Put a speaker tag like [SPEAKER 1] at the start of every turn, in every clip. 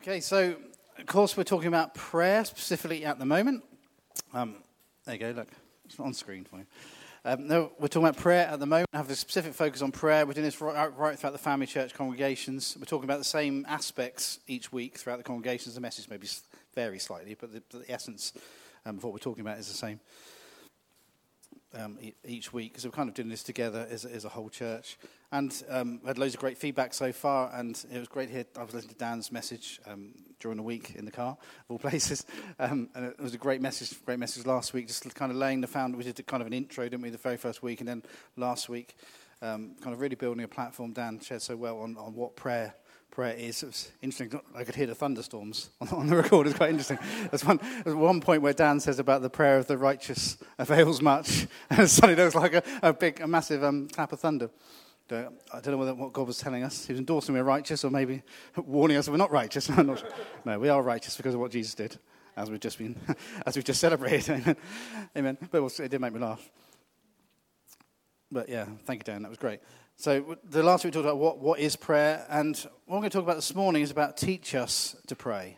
[SPEAKER 1] Okay, so of course we're talking about prayer specifically at the moment. Um, there you go, look, it's on screen for you. Um, no, we're talking about prayer at the moment. I have a specific focus on prayer. We're doing this right, right, throughout the family church congregations. We're talking about the same aspects each week throughout the congregations. The message may vary slightly, but the, the essence um, of what we're talking about is the same um, each week because we're kind of doing this together as, as a whole church. And um, had loads of great feedback so far, and it was great hear. I was listening to Dan's message um, during the week in the car, of all places, um, and it was a great message. Great message last week, just kind of laying the found. We did kind of an intro, didn't we, the very first week, and then last week, um, kind of really building a platform. Dan shared so well on, on what prayer prayer is. It was interesting. I could hear the thunderstorms on, the record. It's quite interesting. There's one, there's one point where Dan says about the prayer of the righteous avails much, and suddenly there was like a, a big, a massive um, clap of thunder. I don't know whether, what God was telling us. He was endorsing we're righteous or maybe warning us that we're not righteous. Not sure. No, we are righteous because of what Jesus did, as we've just been, as we've just celebrated. Amen. Amen. But it did make me laugh. But yeah, thank you, Dan. That was great. So the last week we talked about what, what is prayer, and what we're going to talk about this morning is about teach us to pray.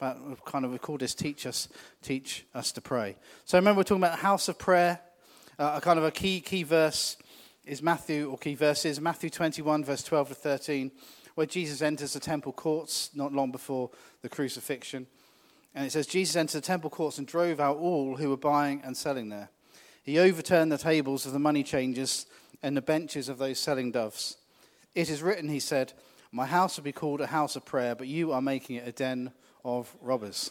[SPEAKER 1] About kind of we call this teach us, teach us to pray. So remember we're talking about the house of prayer. Uh, a kind of a key key verse is Matthew or key verses Matthew 21 verse 12 to 13, where Jesus enters the temple courts not long before the crucifixion, and it says Jesus entered the temple courts and drove out all who were buying and selling there. He overturned the tables of the money changers and the benches of those selling doves. It is written, he said, My house will be called a house of prayer, but you are making it a den of robbers.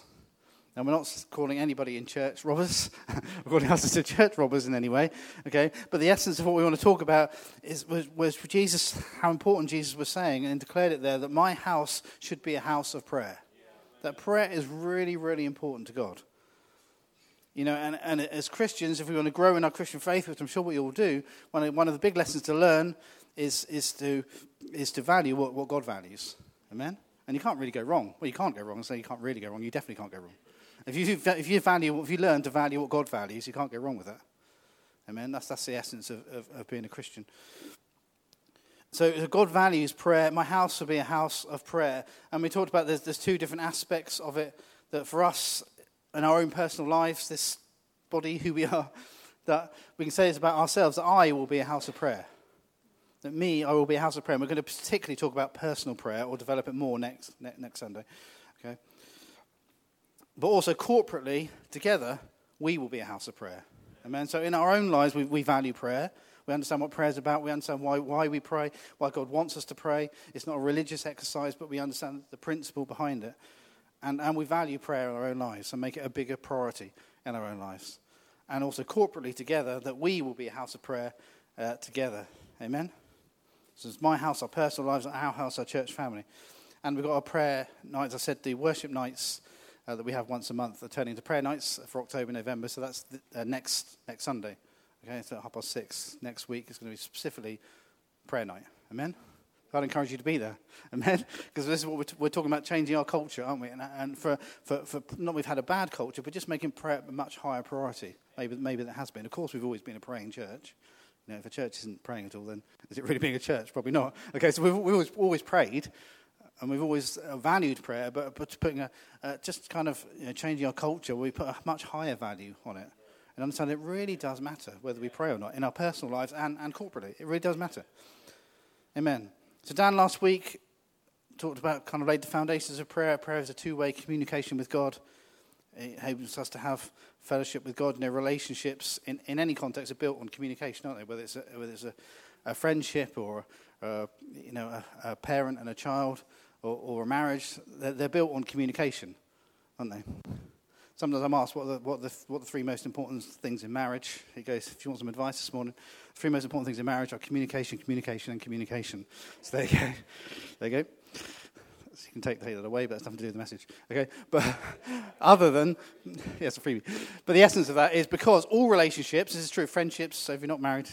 [SPEAKER 1] Now, we're not calling anybody in church robbers. we're calling us to church robbers in any way. Okay? But the essence of what we want to talk about is, was, was Jesus, how important Jesus was saying, and declared it there that my house should be a house of prayer. That prayer is really, really important to God. You know, and, and as Christians, if we want to grow in our Christian faith, which I'm sure we all do, one of, one of the big lessons to learn is, is, to, is to value what, what God values. Amen? And you can't really go wrong. Well, you can't go wrong. So you can't really go wrong. You definitely can't go wrong. If you, if you, value, if you learn to value what God values, you can't go wrong with that. Amen? That's, that's the essence of, of, of being a Christian. So God values prayer. My house will be a house of prayer. And we talked about there's, there's two different aspects of it. That for us, in our own personal lives, this body, who we are, that we can say is about ourselves, that I will be a house of prayer. That me, I will be a house of prayer. And we're going to particularly talk about personal prayer or develop it more next, next Sunday. Okay? But also corporately, together, we will be a house of prayer. Amen. So in our own lives, we, we value prayer. We understand what prayer is about. We understand why, why we pray, why God wants us to pray. It's not a religious exercise, but we understand the principle behind it. And, and we value prayer in our own lives and make it a bigger priority in our own lives. And also corporately together, that we will be a house of prayer uh, together. Amen? So it's my house, our personal lives, our house, our church family. And we've got our prayer nights. I said the worship nights uh, that we have once a month are turning into prayer nights for October, November. So that's the, uh, next, next Sunday. Okay, so half past six next week is going to be specifically prayer night. Amen? I'd encourage you to be there. Amen? Because this is what we're, t- we're, talking about changing our culture, aren't we? And, and for, for, for, not we've had a bad culture, but just making prayer a much higher priority. Maybe, maybe that has been. Of course, we've always been a praying church. You know, if a church isn't praying at all, then is it really being a church? Probably not. Okay, so we've, we've always, always prayed, and we've always uh, valued prayer, but, but putting a, uh, just kind of you know, changing our culture, we put a much higher value on it. And understand it really does matter whether we pray or not in our personal lives and, and corporately. It really does matter. Amen. So, Dan last week talked about kind of laid the foundations of prayer. Prayer is a two way communication with God. It helps us to have fellowship with God. And their relationships in, in any context are built on communication, aren't they? Whether it's a, whether it's a, a friendship or uh, you know, a, a, parent and a child or, or a marriage, they're, they're, built on communication, aren't they? Sometimes I'm asked what the, what, the, what the three most important things in marriage. He goes, if you want some advice this morning, the three most important things in marriage are communication, communication, and communication. So there you go. There you go. So you can take, that away, but that's nothing to do with the message. Okay? But other than, yes, a freebie. But the essence of that is because all relationships, this is true, of friendships, so if you're not married,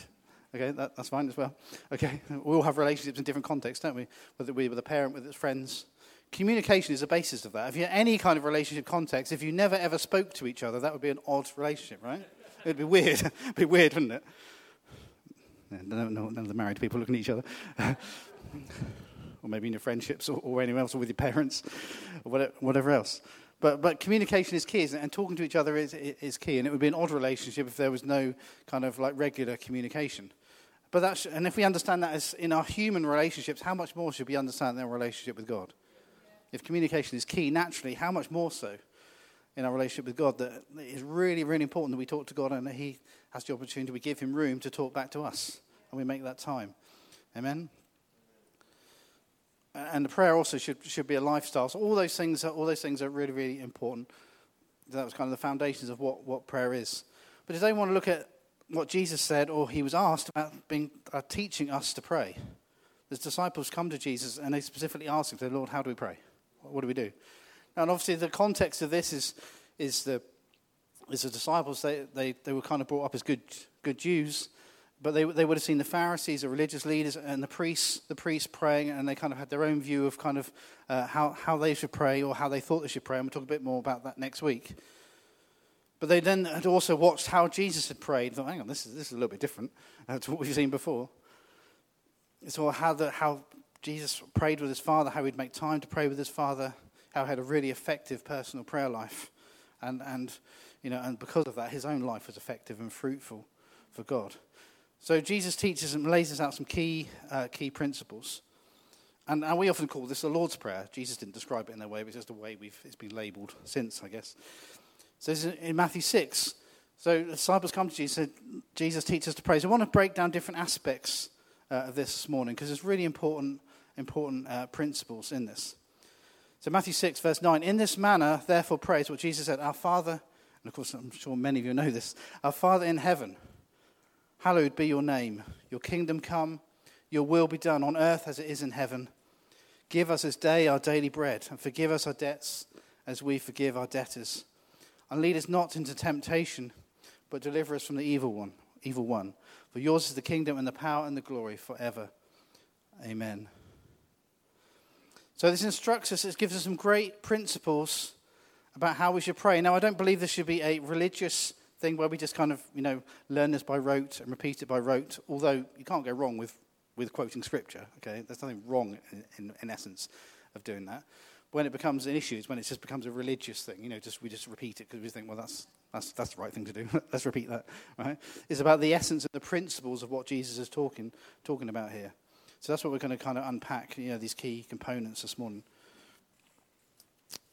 [SPEAKER 1] okay, that, that's fine as well. Okay? We all have relationships in different contexts, don't we? Whether we with a parent, with its friends. Communication is the basis of that. If you're any kind of relationship context, if you never ever spoke to each other, that would be an odd relationship, right? It'd be weird. It'd be weird, wouldn't it? none, none of the married people looking at each other. or maybe in your friendships or, or anywhere else, or with your parents, or whatever, whatever else. But, but communication is key, and talking to each other is, is key. And it would be an odd relationship if there was no kind of like regular communication. But that's, and if we understand that as in our human relationships, how much more should we understand our relationship with God? If communication is key, naturally, how much more so in our relationship with God that it is really, really important that we talk to God and that He has the opportunity, we give Him room to talk back to us, and we make that time. Amen. And the prayer also should, should be a lifestyle. So all those things are, all those things are really, really important. That was kind of the foundations of what, what prayer is. But today I want to look at what Jesus said, or he was asked about being, uh, teaching us to pray. The disciples come to Jesus and they specifically ask him, Lord, how do we pray? What do we do? Now, and obviously, the context of this is, is, the, is the disciples, they, they, they were kind of brought up as good, good Jews, but they, they would have seen the Pharisees, the religious leaders, and the priests, the priests praying, and they kind of had their own view of kind of uh, how, how they should pray or how they thought they should pray. And we'll talk a bit more about that next week. But they then had also watched how Jesus had prayed. Thought, hang on, this is, this is a little bit different uh, to what we've seen before. It's all how, how Jesus prayed with his Father, how he'd make time to pray with his Father, how he had a really effective personal prayer life. And, and, you know, and because of that, his own life was effective and fruitful for God. So Jesus teaches and lays us out some key, uh, key principles. And, and we often call this the Lord's Prayer. Jesus didn't describe it in that way, but it's just the way we've, it's been labeled since, I guess. So this is in Matthew 6. So the disciples come to Jesus and Jesus teaches us to pray. So I want to break down different aspects uh, of this this morning because it's really important, important uh, principles in this. So Matthew 6, verse 9. In this manner, therefore, pray. what Jesus said. Our Father, and of course I'm sure many of you know this, our Father in heaven, hallowed be your name. Your kingdom come, your will be done on earth as it is in heaven. Give us this day our daily bread, and forgive us our debts as we forgive our debtors and lead us not into temptation, but deliver us from the evil one. Evil one. For yours is the kingdom and the power and the glory forever. Amen. So this instructs us, it gives us some great principles about how we should pray. Now, I don't believe this should be a religious thing where we just kind of, you know, learn this by rote and repeat it by rote, although you can't go wrong with, with quoting scripture, okay? There's nothing wrong in, in, in essence of doing that when it becomes an issue is when it just becomes a religious thing. You know, just we just repeat it because we think, well, that's that's that's the right thing to do. Let's repeat that. Right? It's about the essence and the principles of what Jesus is talking talking about here. So that's what we're going to kind of unpack. You know, these key components this morning.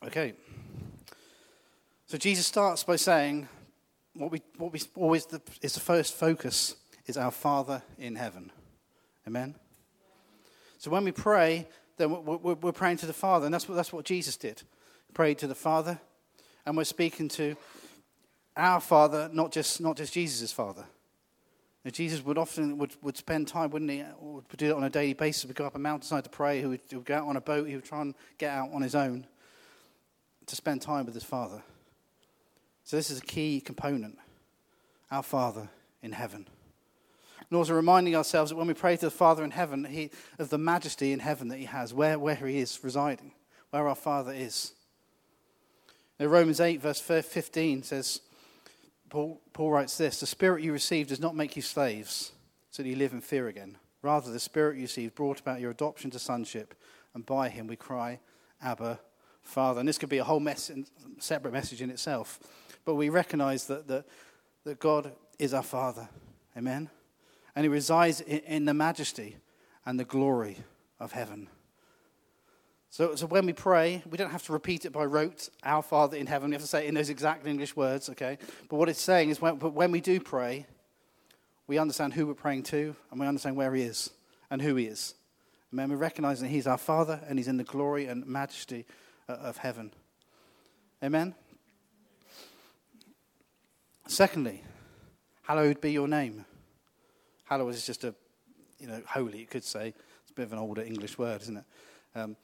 [SPEAKER 1] Okay. So Jesus starts by saying, what we what we always the, is the first focus is our Father in heaven. Amen. So when we pray, then we're, we're praying to the Father. And that's what, that's what Jesus did. He prayed to the Father. And we're speaking to our Father, not just, not just Jesus' Father. Now, Jesus would often would, would spend time, wouldn't he? Would do it on a daily basis. Would go up a mountainside to pray. He would, he would go out on a boat. He would try and get out on his own to spend time with his Father. So this is a key component. Our Father in heaven and also reminding ourselves that when we pray to the Father in heaven, he, of the majesty in heaven that He has, where, where He is residing, where our Father is. Now, Romans 8, verse 15 says, Paul, Paul writes this The Spirit you received does not make you slaves, so that you live in fear again. Rather, the Spirit you received brought about your adoption to sonship, and by Him we cry, Abba, Father. And this could be a whole mess, separate message in itself. But we recognize that, that, that God is our Father. Amen? and he resides in, the majesty and the glory of heaven. So, so when we pray, we don't have to repeat it by rote, Our Father in heaven. We have to say it in those exact English words, okay? But what it's saying is when, but when we do pray, we understand who we're praying to and we understand where He is and who He is. And we recognize that He's our Father and He's in the glory and majesty uh, of heaven. Amen? Secondly, hallowed be your name. Hallowed is just a, you know, holy, you could say. It's a bit of an older English word, isn't it? Um,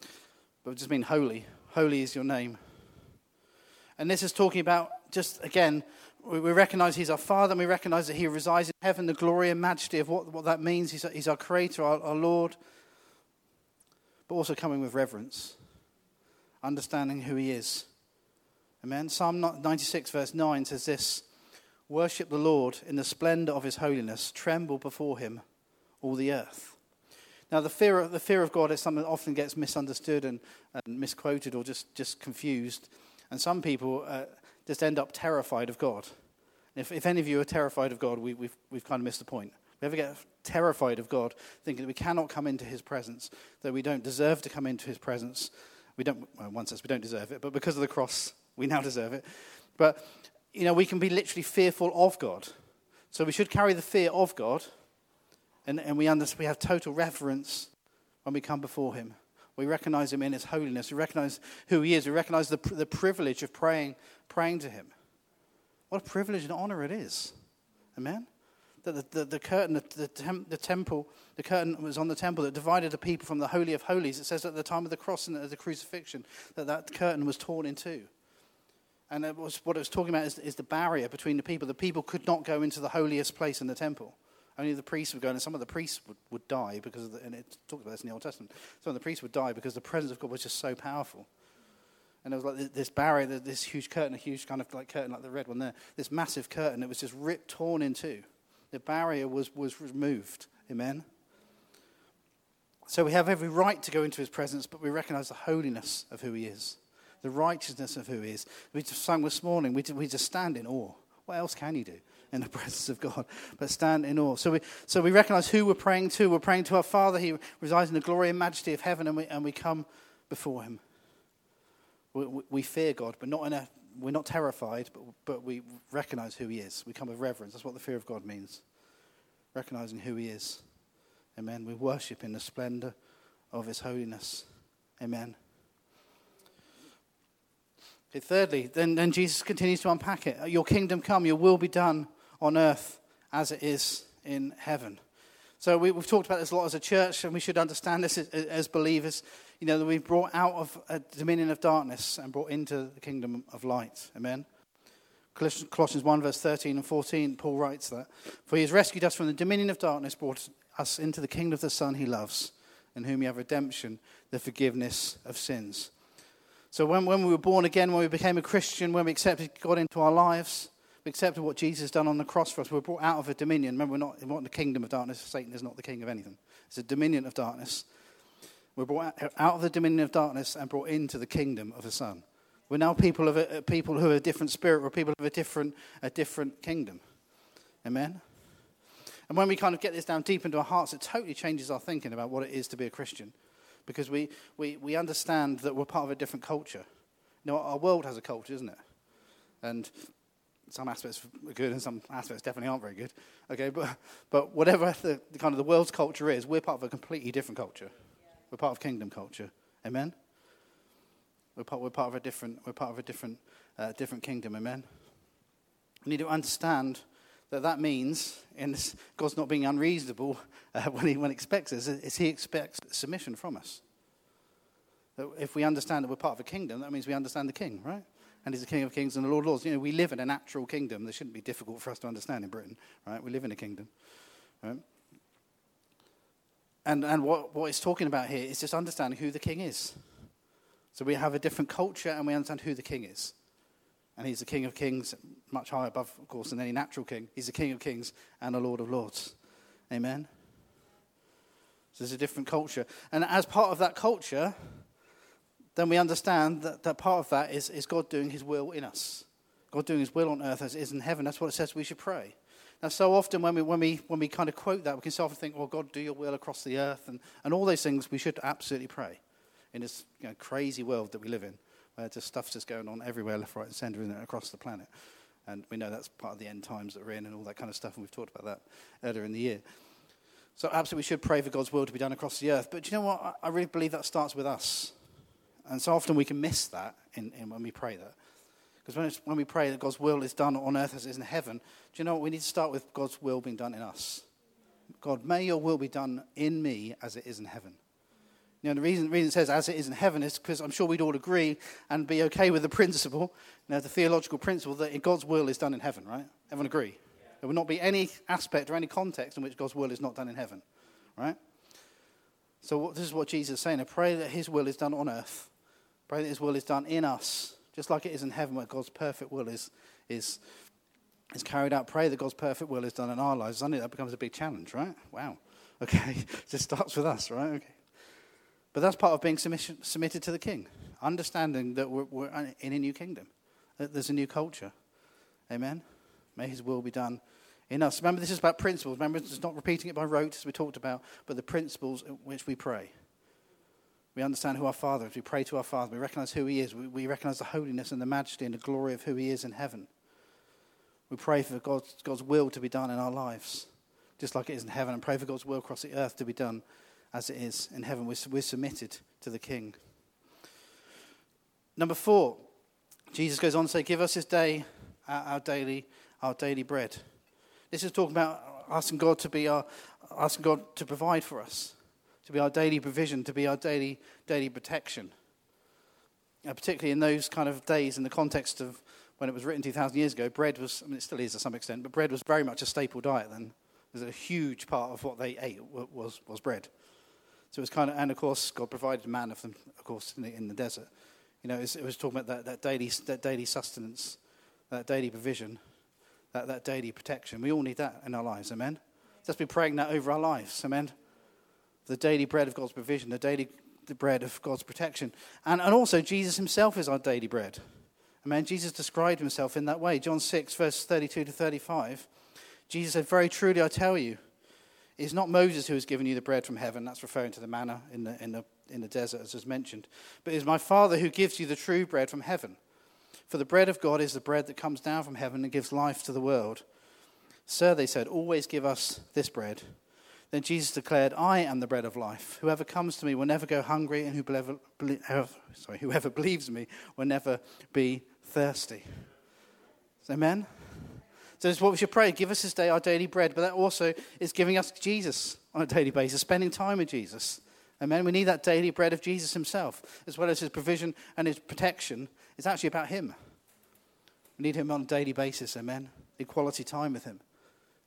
[SPEAKER 1] but just mean holy. Holy is your name. And this is talking about just, again, we, we recognize He's our Father and we recognize that He resides in heaven, the glory and majesty of what, what that means. He's, he's our Creator, our, our Lord. But also coming with reverence, understanding who He is. Amen. Psalm 96, verse 9 says this Worship the Lord in the splendor of his holiness. Tremble before him, all the earth. Now, the fear of, the fear of God is something that often gets misunderstood and, and misquoted or just, just confused. And some people uh, just end up terrified of God. If, if any of you are terrified of God, we, we've, we've kind of missed the point. We ever get terrified of God, thinking that we cannot come into his presence, that we don't deserve to come into his presence. We don't, well, one says we don't deserve it, but because of the cross, we now deserve it. But, you know, we can be literally fearful of God. So we should carry the fear of God and, and we, understand, we have total reverence when we come before Him. We recognize Him in His holiness. We recognize who He is. We recognize the, the privilege of praying, praying to Him. What a privilege and honor it is. Amen? That the, the, the curtain, the, the, the temple, the curtain was on the temple that divided the people from the Holy of Holies. It says at the time of the cross and the crucifixion that that curtain was torn in two. And it was, what it was talking about is, is the barrier between the people. The people could not go into the holiest place in the temple. Only the priests would go, and some of the priests would, would die because, the, and it talks about this in the Old Testament. Some of the priests would die because the presence of God was just so powerful. And there was like this barrier, this huge curtain, a huge kind of like curtain like the red one there, this massive curtain that was just ripped, torn in two. The barrier was, was removed. Amen? So we have every right to go into his presence, but we recognize the holiness of who he is, the righteousness of who he is. We just sang this morning, we, we just stand in awe. What else can you do? In the presence of God, but stand in awe. So we, so we recognize who we're praying to. We're praying to our Father. He resides in the glory and majesty of heaven, and we, and we come before Him. We, we, fear God, but not in a, we're not terrified, but, but we recognize who He is. We come with reverence. That's what the fear of God means. Recognizing who He is. Amen. We worship in the splendor of His holiness. Amen. Okay, thirdly, then, then Jesus continues to unpack it. Your kingdom come, your will be done on earth as it is in heaven. So we, have talked about this a lot as a church, and we should understand this as, as believers. You know, that we've brought out of a dominion of darkness and brought into the kingdom of light. Amen. Colossians 1, verse 13 and 14, Paul writes that. For he has rescued us from the dominion of darkness, brought us into the kingdom of the Son he loves, in whom we have redemption, the forgiveness of sins. So when, when we were born again, when we became a Christian, when we accepted God into our lives, we accepted what Jesus has done on the cross for us. We're brought out of a dominion. Remember, we're not, we're not in the kingdom of darkness. Satan is not the king of anything. It's a dominion of darkness. We're brought out of the dominion of darkness and brought into the kingdom of the Son. We're now people of a, uh, people who are a different spirit. We're people of a different, a different kingdom. Amen. And when we kind of get this down deep into our hearts, it totally changes our thinking about what it is to be a Christian, because we, we, we understand that we're part of a different culture. You know, our world has a culture, isn't it? And some aspects are good and some aspects definitely aren't very good. Okay, but, but whatever the, the kind of the world's culture is, we're part of a completely different culture. We're part of kingdom culture. Amen. We're part, we're part of a different we're part of a different uh, different kingdom. Amen. We need to understand that that means, this, God's not being unreasonable uh, when He when he expects us, is He expects submission from us. If we understand that we're part of a kingdom, that means we understand the King, right? And he's the King of Kings and the Lord of Lords. You know, we live in a natural kingdom that shouldn't be difficult for us to understand in Britain, right? We live in a kingdom, right? And, and what, what it's talking about here is just understanding who the king is. So we have a different culture and we understand who the king is. And he's the King of Kings, much higher above, of course, than any natural king. He's the King of Kings and the Lord of Lords. Amen? So there's a different culture. And as part of that culture, then we understand that, that part of that is, is God doing his will in us. God doing his will on earth as it is in heaven. That's what it says we should pray. Now, so often when we, when we, when we kind of quote that, we can often think, well, God, do your will across the earth. And, and all those things we should absolutely pray in this you know, crazy world that we live in, where just stuff's just going on everywhere, left, right, and centre, and across the planet. And we know that's part of the end times that we're in and all that kind of stuff, and we've talked about that earlier in the year. So, absolutely, we should pray for God's will to be done across the earth. But do you know what? I really believe that starts with us. And so often we can miss that in, in when we pray that. Because when, when we pray that God's will is done on earth as it is in heaven, do you know what? We need to start with God's will being done in us. God, may your will be done in me as it is in heaven. You know, the reason, reason it says as it is in heaven is because I'm sure we'd all agree and be okay with the principle, you know, the theological principle that God's will is done in heaven, right? Everyone agree? There will not be any aspect or any context in which God's will is not done in heaven, right? So this is what Jesus is saying. I pray that his will is done on earth Pray that His will is done in us, just like it is in heaven, where God's perfect will is, is, is carried out. Pray that God's perfect will is done in our lives. Suddenly that becomes a big challenge, right? Wow. Okay, it just starts with us, right? Okay. But that's part of being submission, submitted to the king, understanding that we're, we're in a new kingdom, that there's a new culture. Amen? May his will be done in us. Remember, this is about principles. Remember, it's not repeating it by rote, as we talked about, but the principles in which we pray. We understand who our Father is. We pray to our Father. We recognize who He is. We, we recognize the holiness and the majesty and the glory of who He is in heaven. We pray for God's, God's will to be done in our lives, just like it is in heaven, and pray for God's will across the earth to be done as it is in heaven. We're, we're submitted to the King. Number four, Jesus goes on to say, Give us this day our, our daily, our daily bread. This is talking about asking God to be our, asking God to provide for us, to be our daily provision, to be our daily, daily protection. Uh, particularly in those kind of days, in the context of when it was written 2,000 years ago, bread was, I mean, it still is to some extent, but bread was very much a staple diet then. It was a huge part of what they ate was, was bread. So it was kind of, and of course, God provided manna for them, of course, in the, in the desert. You know, it was, it was talking about that, that, daily, that daily sustenance, that daily provision that, that daily protection. We all need that in our lives, amen? Let's be praying that over our lives, amen? The daily bread of God's provision, the daily the bread of God's protection. And, and also, Jesus himself is our daily bread. Amen? Jesus described himself in that way. John 6, verse 32 to 35. Jesus said, Very truly, I tell you, it's not Moses who has given you the bread from heaven. That's referring to the manna in the, in the, in the desert, as was mentioned. But it's my Father who gives you the true bread from heaven. For the bread of God is the bread that comes down from heaven and gives life to the world. Sir, they said, always give us this bread. Then Jesus declared, I am the bread of life. Whoever comes to me will never go hungry, and whoever, sorry, whoever believes me will never be thirsty. Amen? So this is what we should pray. Give us this day our daily bread, but that also is giving us Jesus on a daily basis, spending time with Jesus. Amen. We need that daily bread of Jesus himself, as well as his provision and his protection. It's actually about him. We need him on a daily basis. Amen. Equality time with him.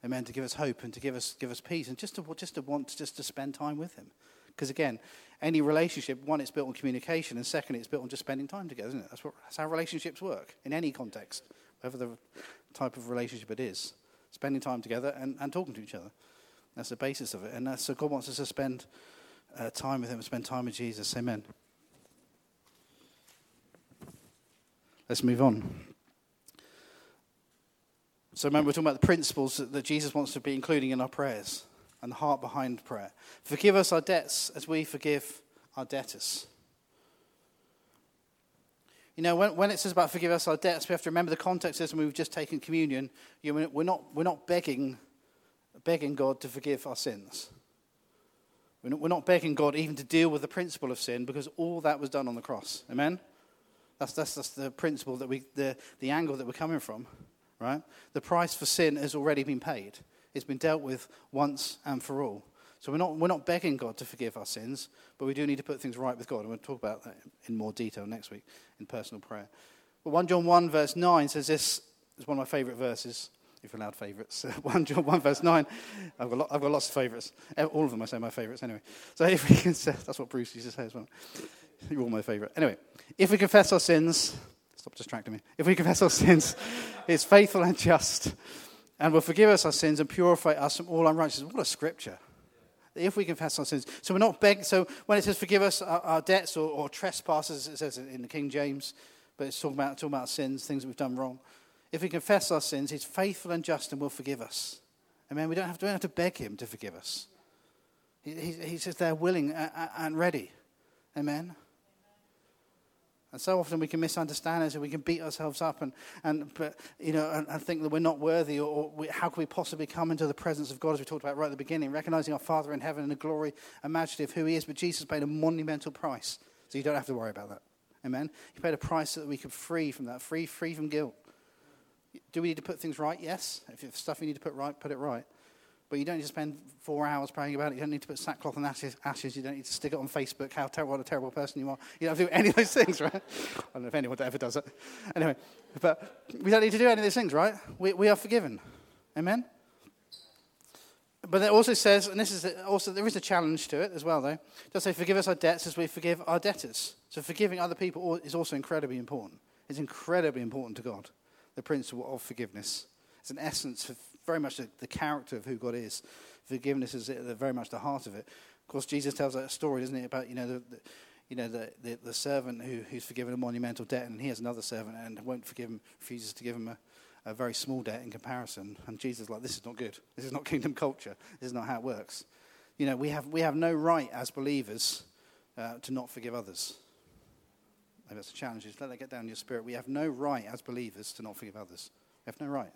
[SPEAKER 1] Amen. To give us hope and to give us, give us peace and just to, just to want to, just to spend time with him. Because again, any relationship, one, it's built on communication, and second, it's built on just spending time together, isn't it? That's, what, that's how relationships work in any context, whatever the type of relationship it is. Spending time together and, and talking to each other. That's the basis of it. And so God wants us to spend uh, time with Him, and spend time with Jesus. Amen. Let's move on. So, remember, we're talking about the principles that, that Jesus wants to be including in our prayers and the heart behind prayer. Forgive us our debts as we forgive our debtors. You know, when, when it says about forgive us our debts, we have to remember the context is when we've just taken communion. You know, we're, not, we're not begging, begging God to forgive our sins. We're not begging God even to deal with the principle of sin because all that was done on the cross. Amen? That's, that's, that's the principle that we, the, the angle that we're coming from, right? The price for sin has already been paid. It's been dealt with once and for all. So we're not, we're not begging God to forgive our sins, but we do need to put things right with God. And we'll talk about that in more detail next week in personal prayer. But 1 John 1, verse 9 says this is one of my favorite verses if you're allowed favourites. 1 John 1, verse 9. I've got, I've got lots of favourites. All of them, I say, my favourites anyway. So if we can that's what Bruce used to say as well. You're all my favourite. Anyway, if we confess our sins, stop distracting me. If we confess our sins, it's faithful and just and will forgive us our sins and purify us from all unrighteousness. What a scripture. If we confess our sins. So we're not begging. So when it says forgive us our, our debts or, or, trespasses, it says in the King James, but it's talking about, talking about sins, things we've done wrong. If we confess our sins, He's faithful and just and will forgive us. Amen. We don't have to, don't have to beg Him to forgive us. He, he, he says they're willing and ready. Amen. And so often we can misunderstand it and we can beat ourselves up and, and, but, you know, and, and think that we're not worthy or, or we, how can we possibly come into the presence of God as we talked about right at the beginning, recognizing our Father in heaven and the glory and majesty of who He is. But Jesus paid a monumental price, so you don't have to worry about that. Amen. He paid a price so that we could free from that, free, free from guilt. Do we need to put things right? Yes. If you have stuff you need to put right, put it right. But you don't need to spend four hours praying about it. You don't need to put sackcloth and ashes. ashes. You don't need to stick it on Facebook, how terrible, what a terrible person you are. You don't have to do any of those things, right? I don't know if anyone ever does it. Anyway, but we don't need to do any of those things, right? We, we are forgiven. Amen? But it also says, and this is also, there is a challenge to it as well, though. It does say, forgive us our debts as we forgive our debtors. So forgiving other people is also incredibly important. It's incredibly important to God the principle of forgiveness. It's an essence of very much the, the character of who God is. Forgiveness is at the, very much the heart of it. Of course, Jesus tells that story, doesn't he, about you know the, the you know the, the, the servant who, who's forgiven a monumental debt, and he has another servant and won't forgive him, refuses to give him a, a very small debt in comparison. And Jesus is like, this is not good. This is not kingdom culture. This is not how it works. You know, we have we have no right as believers uh, to not forgive others. Maybe that's a challenge. Just let that get down in your spirit. We have no right as believers to not forgive others. We have no right.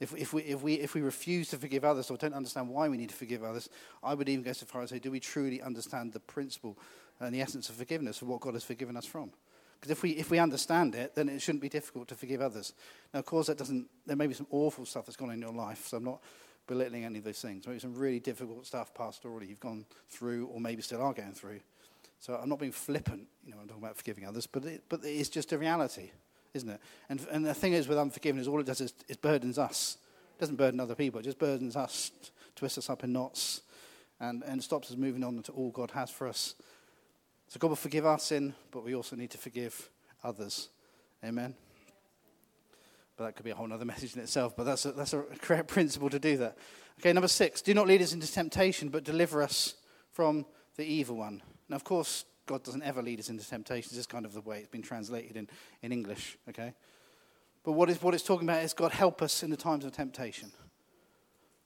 [SPEAKER 1] If, if, we, if, we, if we refuse to forgive others or don't understand why we need to forgive others, I would even go so far as to say, do we truly understand the principle and the essence of forgiveness of what God has forgiven us from? Because if we, if we understand it, then it shouldn't be difficult to forgive others. Now, of course, that doesn't, there may be some awful stuff that's gone on in your life, so I'm not belittling any of those things. Maybe some really difficult stuff pastorally you've gone through or maybe still are going through. So I'm not being flippant, you know, I'm talking about forgiving others, but, it, but it's just a reality, isn't it? And, and the thing is with unforgiveness, all it does is it burdens us. It doesn't burden other people, it just burdens us, twists us up in knots, and, and stops us moving on to all God has for us. So God will forgive our sin, but we also need to forgive others. Amen. But that could be a whole other message in itself. But that's a, that's a correct principle to do that. Okay, number six. Do not lead us into temptation, but deliver us from the evil one. Now, of course, God doesn't ever lead us into temptation. This is kind of the way it's been translated in, in English. Okay? But what, is, what it's talking about is God help us in the times of temptation.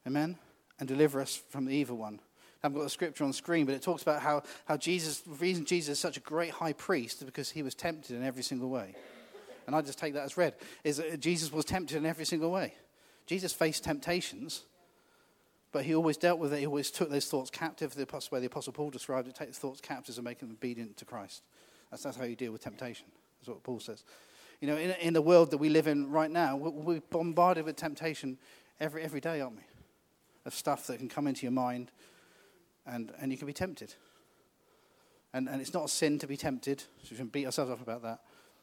[SPEAKER 1] Amen? And deliver us from the evil one. I haven't got the scripture on screen, but it talks about how, how Jesus, the reason Jesus is such a great high priest is because he was tempted in every single way. And I just take that as read, is that Jesus was tempted in every single way. Jesus faced temptations, but he always dealt with it. He always took those thoughts captive. The way the Apostle Paul described it, take the thoughts captive and make them obedient to Christ. That's, that's how you deal with temptation. That's what Paul says. You know, in, in the world that we live in right now, we're bombarded with temptation every, every day, aren't we? Of stuff that can come into your mind and, and you can be tempted. And, and it's not a sin to be tempted, so we shouldn't beat ourselves up about that.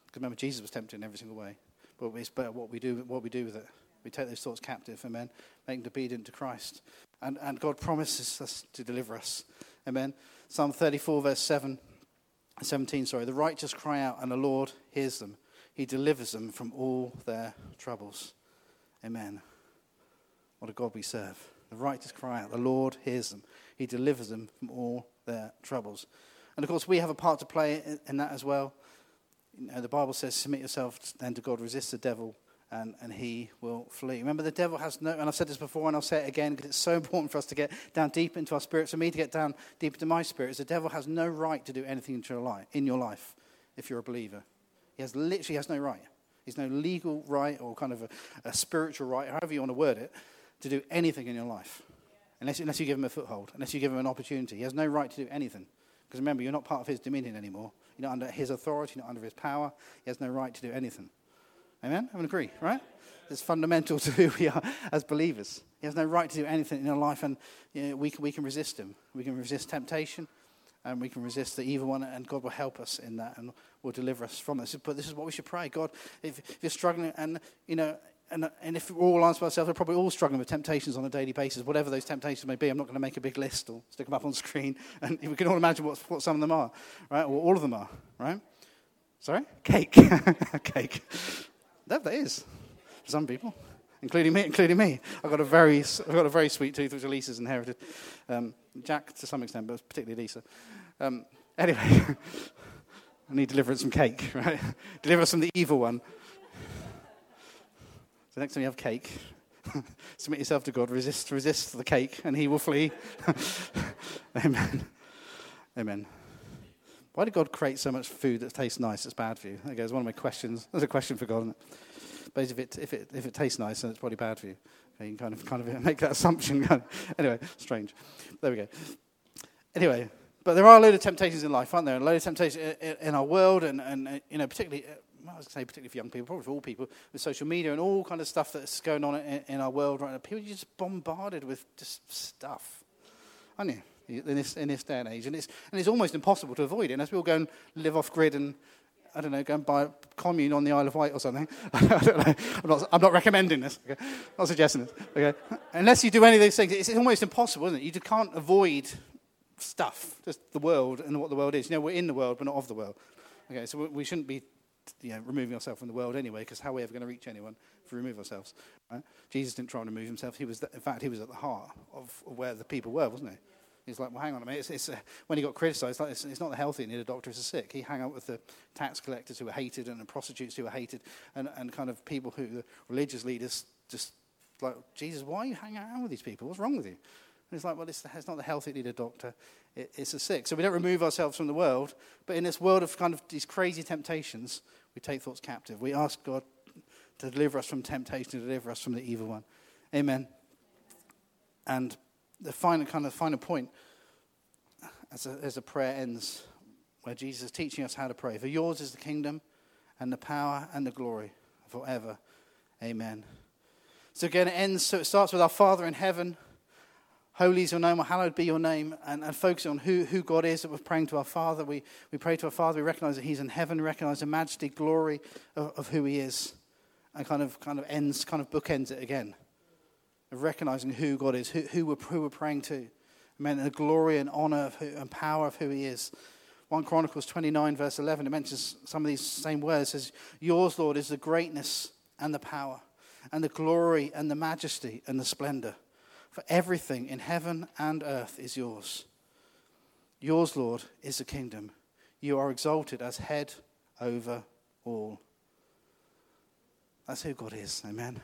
[SPEAKER 1] Because remember, Jesus was tempted in every single way. But it's better what we do, what we do with it. We take those thoughts captive, amen, make them obedient to Christ. And, and God promises us to deliver us, amen. Psalm 34, verse 7, 17, sorry. The righteous cry out, and the Lord hears them. He delivers them from all their troubles. Amen. What a God we serve. The righteous cry out, the Lord hears them. He delivers them from all their troubles. And of course, we have a part to play in that as well. You know, the Bible says, submit yourself then to God, resist the devil, and, and he will flee. Remember, the devil has no, and I've said this before and I'll say it again because it's so important for us to get down deep into our spirits, for me to get down deep into my spirits. The devil has no right to do anything in your life, in your life if you're a believer. He has literally has no right. He's no legal right or kind of a, a spiritual right, however you want to word it, to do anything in your life. Unless, unless you give him a foothold, unless you give him an opportunity. He has no right to do anything. Because remember, you're not part of his dominion anymore. You're not under his authority, you're not under his power. He has no right to do anything. Amen? I would agree, right? It's fundamental to who we are as believers. He has no right to do anything in our life, and you know, we, can, we can resist him. We can resist temptation, and we can resist the evil one, and God will help us in that and will deliver us from this. But this is what we should pray. God, if, if you're struggling, and, you know, and, and if we're all honest with ourselves, we're probably all struggling with temptations on a daily basis, whatever those temptations may be. I'm not going to make a big list or stick them up on screen. And we can all imagine what, what some of them are, right? Or all of them are, right? Sorry? Cake. Cake. That, that is. For some people, including me, including me. I've got a very, I've got a very sweet tooth, which Elisa's inherited. Um, Jack, to some extent, but particularly Lisa. Um, anyway, I need deliverance from cake, right? Deliver us from the evil one. So next time you have cake, submit yourself to God, resist, resist the cake, and he will flee. Amen. Amen. Why did God create so much food that tastes nice? It's bad for you. That goes one of my questions. There's a question for God. But if it, if it, if it tastes nice, then it's probably bad for you. Okay, you can kind of, kind of make that assumption. anyway, strange. There we go. Anyway, but there are a load of temptations in life, aren't there? A load of temptations in our world, and, and uh, you know, particularly uh, I was say particularly for young people, probably for all people, with social media and all kind of stuff that's going on in, in our world right now. People are just bombarded with just stuff, aren't you? In this, in this day and age. And it's, and it's almost impossible to avoid it unless we all go and live off grid and, I don't know, go and buy a commune on the Isle of Wight or something. I don't know. I'm not, I'm not recommending this. Okay? Not suggesting this. Okay? Unless you do any of these things, it's almost impossible, isn't it? You just can't avoid stuff, just the world and what the world is. You know, we're in the world, but not of the world. Okay, so we shouldn't be you know, removing ourselves from the world anyway, because how are we ever going to reach anyone if we remove ourselves? Right? Jesus didn't try and remove himself. He was, the, in fact, he was at the heart of, where the people were, wasn't he? He's like, well, hang on a minute. It's, it's, uh, when he got criticised, like, it's, it's, not the healthy who need a doctor, it's the sick. He hung out with the tax collectors who were hated and the prostitutes who were hated and, and kind of people who, the religious leaders, just like, Jesus, why are you hanging out with these people? What's wrong with you? And he's like, well, it's, it's not the healthy who need a doctor, it, it's the sick. So we don't remove ourselves from the world, but in this world of kind of these crazy temptations, we take thoughts captive. We ask God to deliver us from temptation, to deliver us from the evil one. Amen. And the final kind of final point as a, as a prayer ends, where Jesus is teaching us how to pray. For yours is the kingdom and the power and the glory forever. Amen. So again, it ends. So it starts with our Father in heaven. Holy is your name, or hallowed be your name, and, and focusing on who, who God is that we're praying to our Father. We, we pray to our Father, we recognize that He's in heaven, recognize the majesty, glory of, of who He is, and kind of kind of ends, kind of bookends it again. Of recognizing who God is, who, who, we're, who we're praying to. Amen. The glory and honor who, and power of who He is. 1 Chronicles 29, verse 11, it mentions some of these same words. It says, Yours, Lord, is the greatness and the power, and the glory and the majesty and the splendor for everything in heaven and earth is yours. Yours, Lord, is the kingdom. You are exalted as head over all. That's who God is. Amen.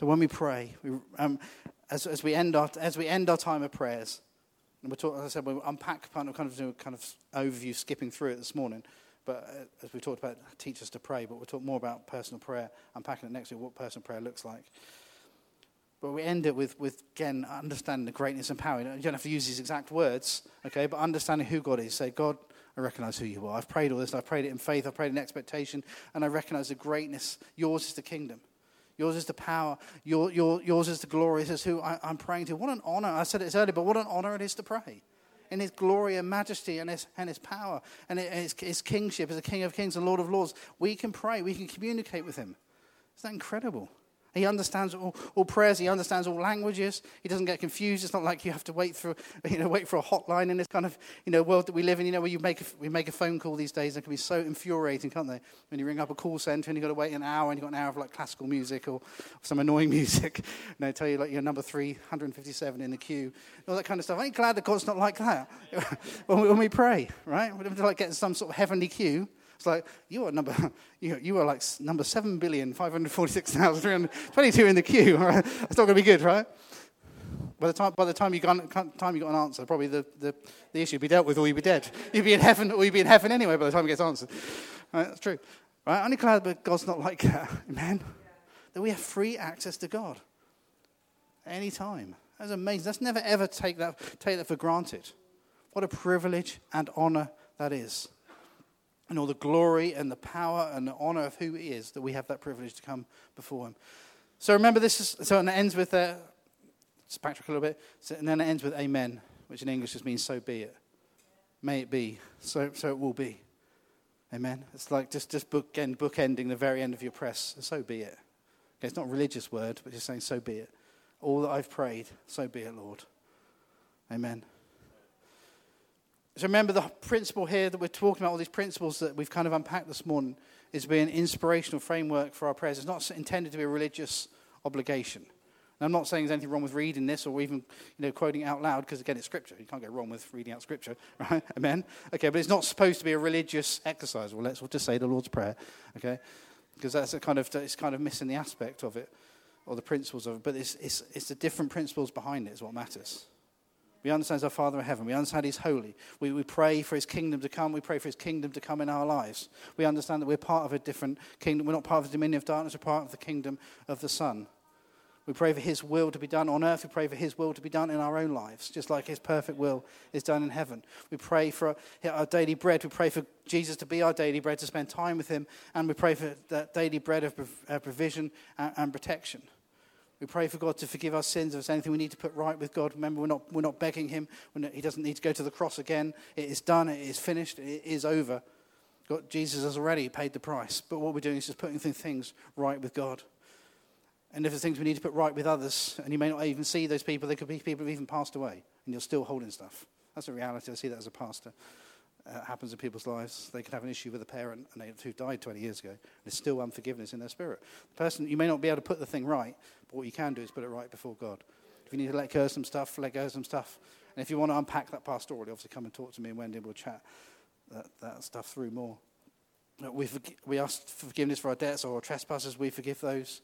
[SPEAKER 1] So when we pray, we, um, as, as, we end our, as we end our time of prayers, and we're talk, as I said, we'll unpack kind of, kind of kind of overview, skipping through it this morning. But uh, as we talked about, teach us to pray, but we'll talk more about personal prayer, unpacking it next week, what personal prayer looks like. But we end it with, with, again, understanding the greatness and power. You don't have to use these exact words, okay, but understanding who God is. Say, God, I recognize who you are. I've prayed all this. I've prayed it in faith. I've prayed in expectation. And I recognize the greatness. Yours is the kingdom. Yours is the power. Your, your, yours is the glory. This is who I, am praying to. What an honor. I said it earlier, but what an honor it is to pray. In his glory and majesty and his, and his power and his, his kingship as a king of kings and lord of lords, we can pray. We can communicate with him. Isn't that incredible? He understands all, all, prayers. He understands all languages. He doesn't get confused. It's not like you have to wait for, you know, wait for a hotline in this kind of, you know, world that we live in. You know, where you make a, we make a phone call these days. It can be so infuriating, can't they? When you ring up a call center and you've got to wait an hour and you've got an hour of like classical music or some annoying music. and they tell you like you're number 357 in the queue. All that kind of stuff. Ain't glad that God's not like that when, we, when we pray, right? We don't like getting some sort of heavenly queue. It's like, you are number, you, you are like number 7,546,322 in the queue. That's not going to be good, right? By the time, by the time you got, time you got an answer, probably the, the, the issue would be dealt with or you'd be dead. You'd be in heaven or you'd be in heaven anyway by the time it gets answered. Right? That's true. Right? Only glad that God's not like that. Amen. That we have free access to God any time. That's amazing. Let's never ever take that, take that for granted. What a privilege and honor that is and all the glory and the power and the honor of who He is, that we have that privilege to come before Him. So remember, this is, so and it ends with, just backtrack a little bit, so, and then it ends with Amen, which in English just means so be it. May it be, so, so it will be. Amen. It's like just, just book, again, bookending the very end of your press, so be it. Okay, it's not a religious word, but just saying, so be it. All that I've prayed, so be it, Lord. Amen. So remember the principle here that we're talking about, all these principles that we've kind of unpacked this morning, is being an inspirational framework for our prayers. It's not intended to be a religious obligation. And I'm not saying there's anything wrong with reading this or even, you know, quoting out loud, because again, it's scripture. You can't go wrong with reading out scripture, right? Amen? Okay, but it's not supposed to be a religious exercise. Well, let's just say the Lord's Prayer, okay? Because that's a kind of, it's kind of missing the aspect of it, or the principles of it. But it's, it's, it's the different principles behind it is what matters. We understand our Father in heaven. We understand He's holy. We, we pray for His kingdom to come. We pray for His kingdom to come in our lives. We understand that we're part of a different kingdom. We're not part of the dominion of darkness. We're part of the kingdom of the Son. We pray for His will to be done on earth. We pray for His will to be done in our own lives, just like His perfect will is done in heaven. We pray for our daily bread. We pray for Jesus to be our daily bread, to spend time with Him. And we pray for that daily bread of provision and protection. We pray for God to forgive our sins. If there's anything we need to put right with God, remember, we're not, we're not begging Him. Not, he doesn't need to go to the cross again. It is done. It is finished. It is over. God, Jesus has already paid the price. But what we're doing is just putting things right with God. And if there's things we need to put right with others, and you may not even see those people, there could be people who've even passed away, and you're still holding stuff. That's a reality. I see that as a pastor. Uh, happens in people's lives. They could have an issue with a parent and they, who died 20 years ago. and There's still unforgiveness in their spirit. The person, you may not be able to put the thing right, but what you can do is put it right before God. If you need to let go of some stuff, let go of some stuff. And if you want to unpack that pastorally, obviously come and talk to me and Wendy and we'll chat that, that stuff through more. We, forg- we ask for forgiveness for our debts or our trespasses. We forgive those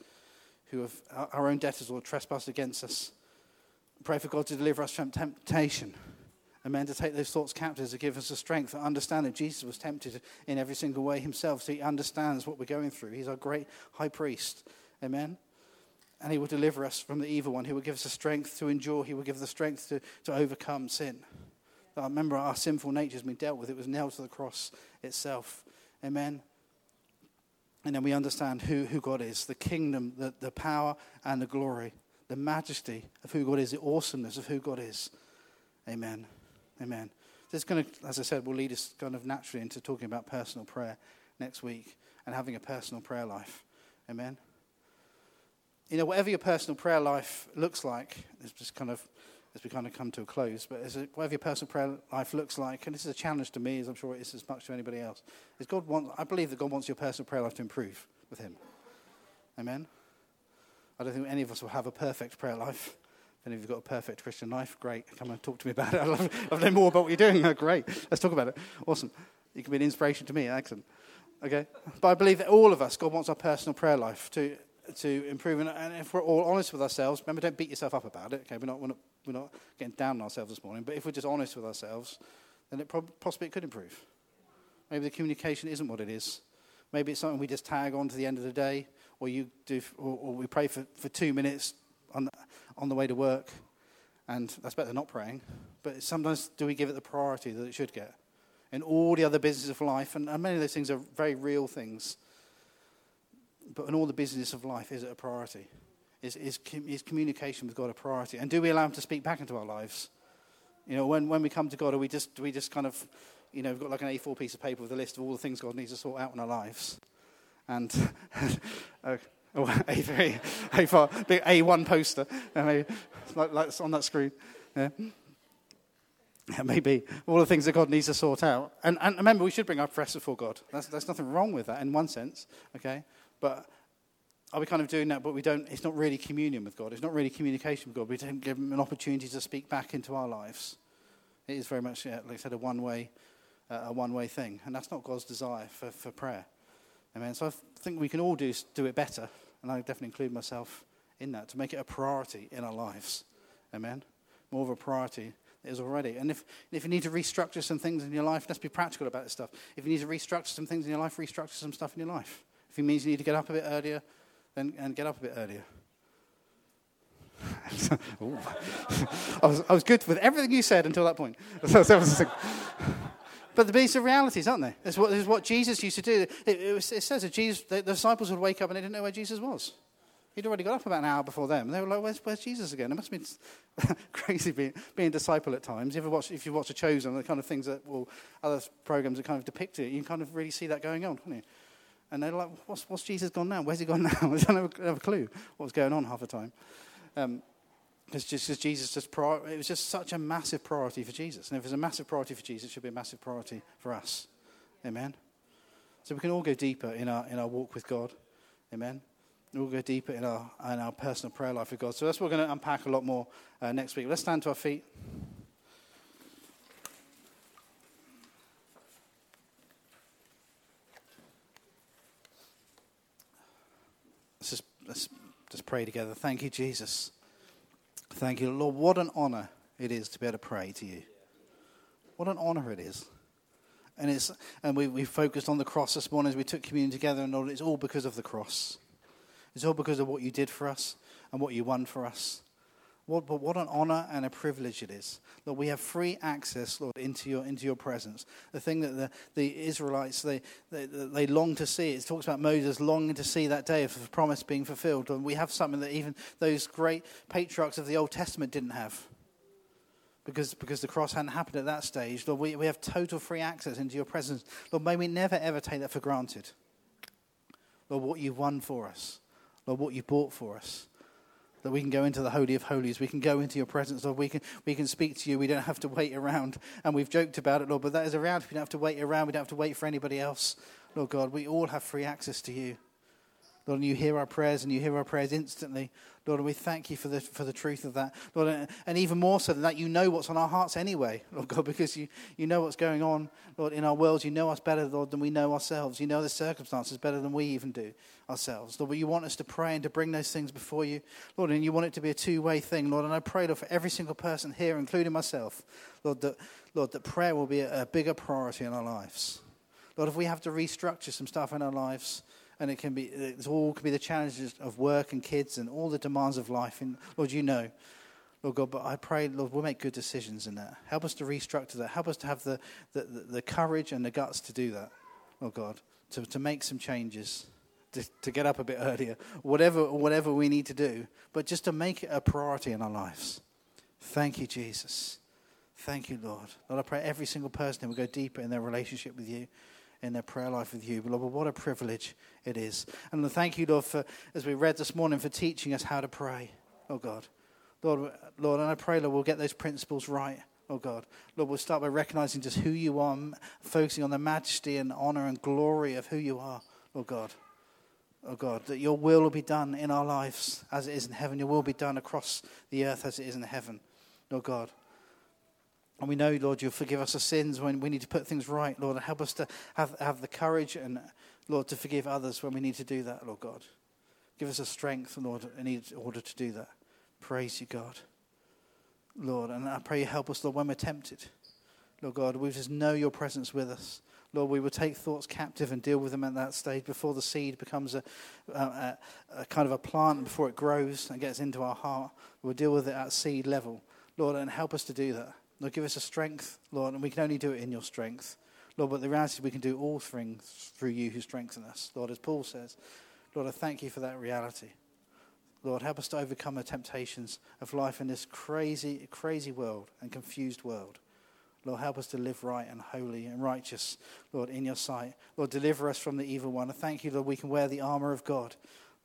[SPEAKER 1] who have our own debtors or trespass against us. Pray for God to deliver us from temptation. Amen. To take those thoughts captive, to give us the strength to understand that Jesus was tempted in every single way himself, so he understands what we're going through. He's our great high priest. Amen. And he will deliver us from the evil one. He will give us the strength to endure. He will give us the strength to, to overcome sin. I remember our sinful nature has been dealt with. It was nailed to the cross itself. Amen. And then we understand who, who God is the kingdom, the, the power, and the glory, the majesty of who God is, the awesomeness of who God is. Amen. Amen. This is going to, as I said, will lead us kind of naturally into talking about personal prayer next week and having a personal prayer life. Amen. You know, whatever your personal prayer life looks like, it's just kind of as we kind of come to a close, but as a, whatever your personal prayer life looks like, and this is a challenge to me, as I'm sure it is as much to anybody else, is God want, I believe that God wants your personal prayer life to improve with Him. Amen? I don't think any of us will have a perfect prayer life. And if you have got a perfect Christian life, great. Come and talk to me about it. I love, to know more about what you're doing. Great. Let's talk about it. Awesome. You can be an inspiration to me. Excellent. Okay? But I believe that all of us, God wants our personal prayer life to to improve. And, if we're all honest with ourselves, remember, don't beat yourself up about it. Okay, we're not, we're not, we're not getting down on ourselves this morning. But if we're just honest with ourselves, then it possibly it could improve. Maybe the communication isn't what it is. Maybe it's something we just tag on to the end of the day, or you do, or, or we pray for, for two minutes on on the way to work, and that's better than not praying. But sometimes do we give it the priority that it should get? In all the other businesses of life, and, many of those things are very real things but in all the business of life, is it a priority? Is, is, is communication with God a priority? And do we allow Him to speak back into our lives? You know, when, when we come to God, are we just, do we just kind of, you know, we've got like an A4 piece of paper with a list of all the things God needs to sort out in our lives? And, oh, A3, A4, big A1 poster, like, like on that screen. Yeah. Maybe all the things that God needs to sort out. And, and remember, we should bring our press before God. That's, there's nothing wrong with that in one sense, okay? But are we kind of doing that, but we don't, it's not really communion with God. It's not really communication with God. We don't give him an opportunity to speak back into our lives. It is very much, yeah, like I said, a one way, uh, a one way thing. And that's not God's desire for, for prayer. Amen. So I think we can all do, do it better. And I definitely include myself in that to make it a priority in our lives. Amen. More of a priority is already. And if, if you need to restructure some things in your life, let's be practical about this stuff. If you need to restructure some things in your life, restructure some stuff in your life. If it means you need to get up a bit earlier, then and get up a bit earlier. I, was, I was good with everything you said until that point. but these are realities, aren't they? It's what, it's what Jesus used to do. It, it, was, it says that Jesus, the, the, disciples would wake up and they didn't know where Jesus was. He'd already got up about an hour before them. They were like, where's, where's Jesus again? It must have been crazy being, being a disciple at times. You ever watch, if you watch The Chosen, the kind of things that, well, other programs that kind of depict it, you kind of really see that going on, can't you? And they're like, what's, what's Jesus gone now? Where's he gone now? I don't have a, have a clue what was going on half the time. Um, it's just because Jesus just prior, it was just such a massive priority for Jesus. And if it's a massive priority for Jesus, it should be a massive priority for us. Amen. So we can all go deeper in our in our walk with God. Amen. We'll go deeper in our in our personal prayer life with God. So that's what we're going to unpack a lot more uh, next week. Let's stand to our feet. Let's just, let's just pray together. Thank you, Jesus. Thank you, Lord. What an honor it is to be able to pray to you. What an honor it is. And, it's, and we, we focused on the cross this morning as we took communion together, and Lord, it's all because of the cross. It's all because of what you did for us and what you won for us. What, but what an honor and a privilege it is. that we have free access, Lord, into your, into your presence. The thing that the, the Israelites, they, they, they long to see. It talks about Moses longing to see that day of the promise being fulfilled. And we have something that even those great patriarchs of the Old Testament didn't have. Because, because the cross hadn't happened at that stage. Lord, we, we have total free access into your presence. Lord, may we never, ever take that for granted. Lord, what you've won for us. Lord, what you bought for us. That we can go into the Holy of Holies. We can go into your presence, Lord. We can, we can speak to you. We don't have to wait around. And we've joked about it, Lord, but that is around. We don't have to wait around. We don't have to wait for anybody else. Lord God, we all have free access to you. Lord, and you hear our prayers and you hear our prayers instantly. Lord, and we thank you for the, for the truth of that. Lord, and even more so than that, you know what's on our hearts anyway, Lord God, because you, you know what's going on, Lord, in our world. You know us better, Lord, than we know ourselves. You know the circumstances better than we even do ourselves. Lord, but you want us to pray and to bring those things before you, Lord, and you want it to be a two way thing, Lord. And I pray, Lord, for every single person here, including myself, Lord, that, Lord, that prayer will be a, a bigger priority in our lives. Lord, if we have to restructure some stuff in our lives, and it can be it all can be the challenges of work and kids and all the demands of life. And Lord, you know, Lord God, but I pray, Lord, we'll make good decisions in that. Help us to restructure that. Help us to have the, the, the courage and the guts to do that, Lord God, to, to make some changes, to, to get up a bit earlier, whatever, whatever we need to do, but just to make it a priority in our lives. Thank you, Jesus. Thank you, Lord. Lord, I pray every single person will go deeper in their relationship with you in their prayer life with you. Lord, what a privilege it is. And thank you, Lord, for, as we read this morning, for teaching us how to pray, oh God. Lord, Lord, and I pray, Lord, we'll get those principles right, oh God. Lord, we'll start by recognizing just who you are, focusing on the majesty and honor and glory of who you are, oh God. Oh God, that your will will be done in our lives as it is in heaven. Your will be done across the earth as it is in heaven, oh God. And we know, Lord, you'll forgive us our sins when we need to put things right, Lord, and help us to have, have the courage and, Lord, to forgive others when we need to do that, Lord God. Give us the strength, Lord, in order to do that. Praise you, God. Lord, and I pray you help us, Lord, when we're tempted. Lord God, we just know your presence with us. Lord, we will take thoughts captive and deal with them at that stage before the seed becomes a, a, a kind of a plant, before it grows and gets into our heart. We'll deal with it at seed level. Lord, and help us to do that. Lord, give us a strength, Lord, and we can only do it in your strength. Lord, but the reality is we can do all things through you who strengthen us. Lord, as Paul says, Lord, I thank you for that reality. Lord, help us to overcome the temptations of life in this crazy, crazy world and confused world. Lord, help us to live right and holy and righteous, Lord, in your sight. Lord, deliver us from the evil one. I thank you, Lord, we can wear the armor of God,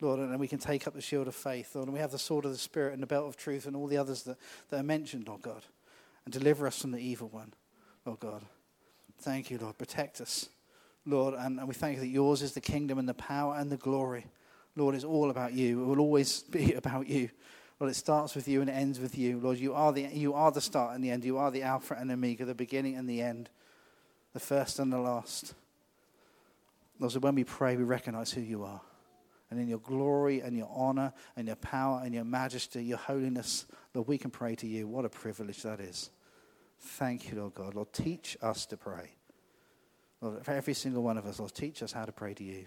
[SPEAKER 1] Lord, and we can take up the shield of faith, Lord, and we have the sword of the Spirit and the belt of truth and all the others that, that are mentioned, Lord God and deliver us from the evil one, Lord God. Thank you, Lord. Protect us, Lord. And, we thank you that yours is the kingdom and the power and the glory. Lord, it's all about you. It will always be about you. Lord, it starts with you and it ends with you. Lord, you are the, you are the start and the end. You are the Alpha and Omega, the beginning and the end, the first and the last. Lord, so when we pray, we recognize who you are. And in your glory and your honor and your power and your majesty, your holiness, Lord, we can pray to you. What a privilege that is. Thank you, Lord God. Lord, teach us to pray. Lord, for every single one of us, Lord, teach us how to pray to you.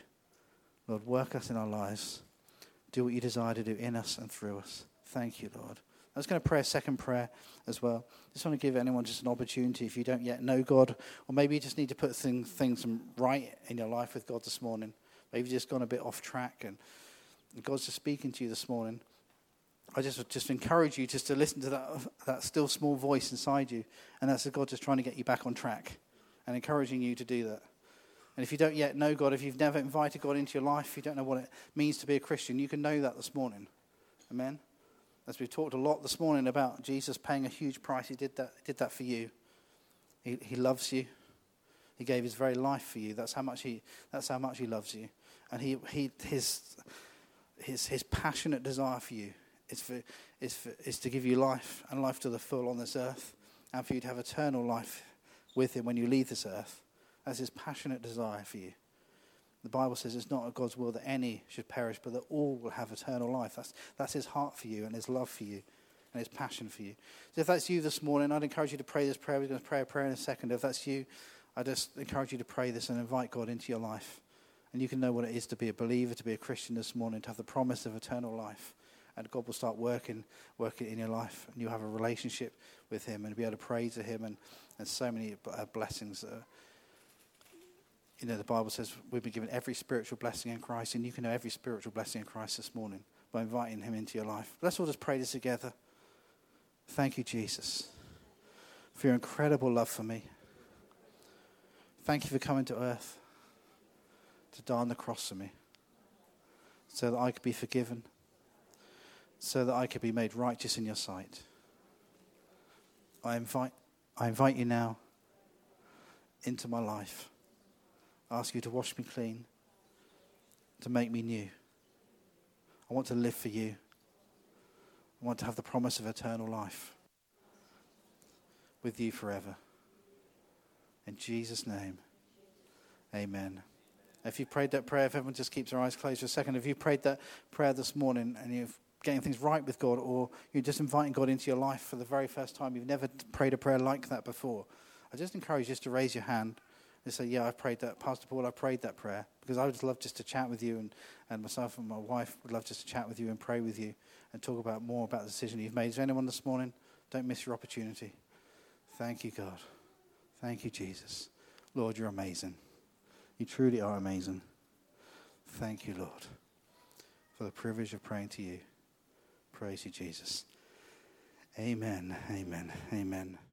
[SPEAKER 1] Lord, work us in our lives. Do what you desire to do in us and through us. Thank you, Lord. I was going to pray a second prayer as well. Just want to give anyone just an opportunity if you don't yet know God, or maybe you just need to put things, things right in your life with God this morning. You've just gone a bit off track and God's just speaking to you this morning. I just just encourage you just to listen to that that still small voice inside you, and that's God just trying to get you back on track, and encouraging you to do that. And if you don't yet know God, if you've never invited God into your life, you don't know what it means to be a Christian, you can know that this morning. Amen. As we've talked a lot this morning about Jesus paying a huge price, He did that. Did that for you. He, he loves you. He gave His very life for you. That's how much He. That's how much He loves you. And He, he His, His, His passionate desire for you is, for, is, for, is to give you life and life to the full on this earth, and for you to have eternal life with Him when you leave this earth. That's His passionate desire for you. The Bible says it's not God's will that any should perish, but that all will have eternal life. That's, that's His heart for you and His love for you and His passion for you. So if that's you this morning, I'd encourage you to pray this prayer. We're going to pray a prayer in a second. If that's you, I just encourage you to pray this and invite God into your life. And you can know what it is to be a believer, to be a Christian this morning, to have the promise of eternal life and God will start working, working in your life, and you'll have a relationship with Him, and be able to pray to Him, and, and so many uh, blessings. Uh, you know, the Bible says we've been given every spiritual blessing in Christ, and you can know every spiritual blessing in Christ this morning by inviting Him into your life. Let's all just pray this together. Thank you, Jesus, for your incredible love for me. Thank you for coming to earth to die on the cross for me so that I could be forgiven so that I could be made righteous in your sight. I invite, I invite you now into my life. I ask you to wash me clean, to make me new. I want to live for you. I want to have the promise of eternal life with you forever. In Jesus' name, amen. If you prayed that prayer, if everyone just keeps their eyes closed for a second, if you prayed that prayer this morning and you're getting things right with God, or you're just inviting God into your life for the very first time, you've never prayed a prayer like that before, I just encourage you just to raise your hand and say, Yeah, I prayed that. Pastor Paul, I prayed that prayer. Because I would love just to chat with you, and, and myself and my wife would love just to chat with you and pray with you and talk about more about the decision you've made. Is anyone this morning? Don't miss your opportunity. Thank you, God. Thank you, Jesus. Lord, you're amazing. You truly are amazing. Thank you, Lord, for the privilege of praying to you. Praise you, Jesus. Amen. Amen. Amen.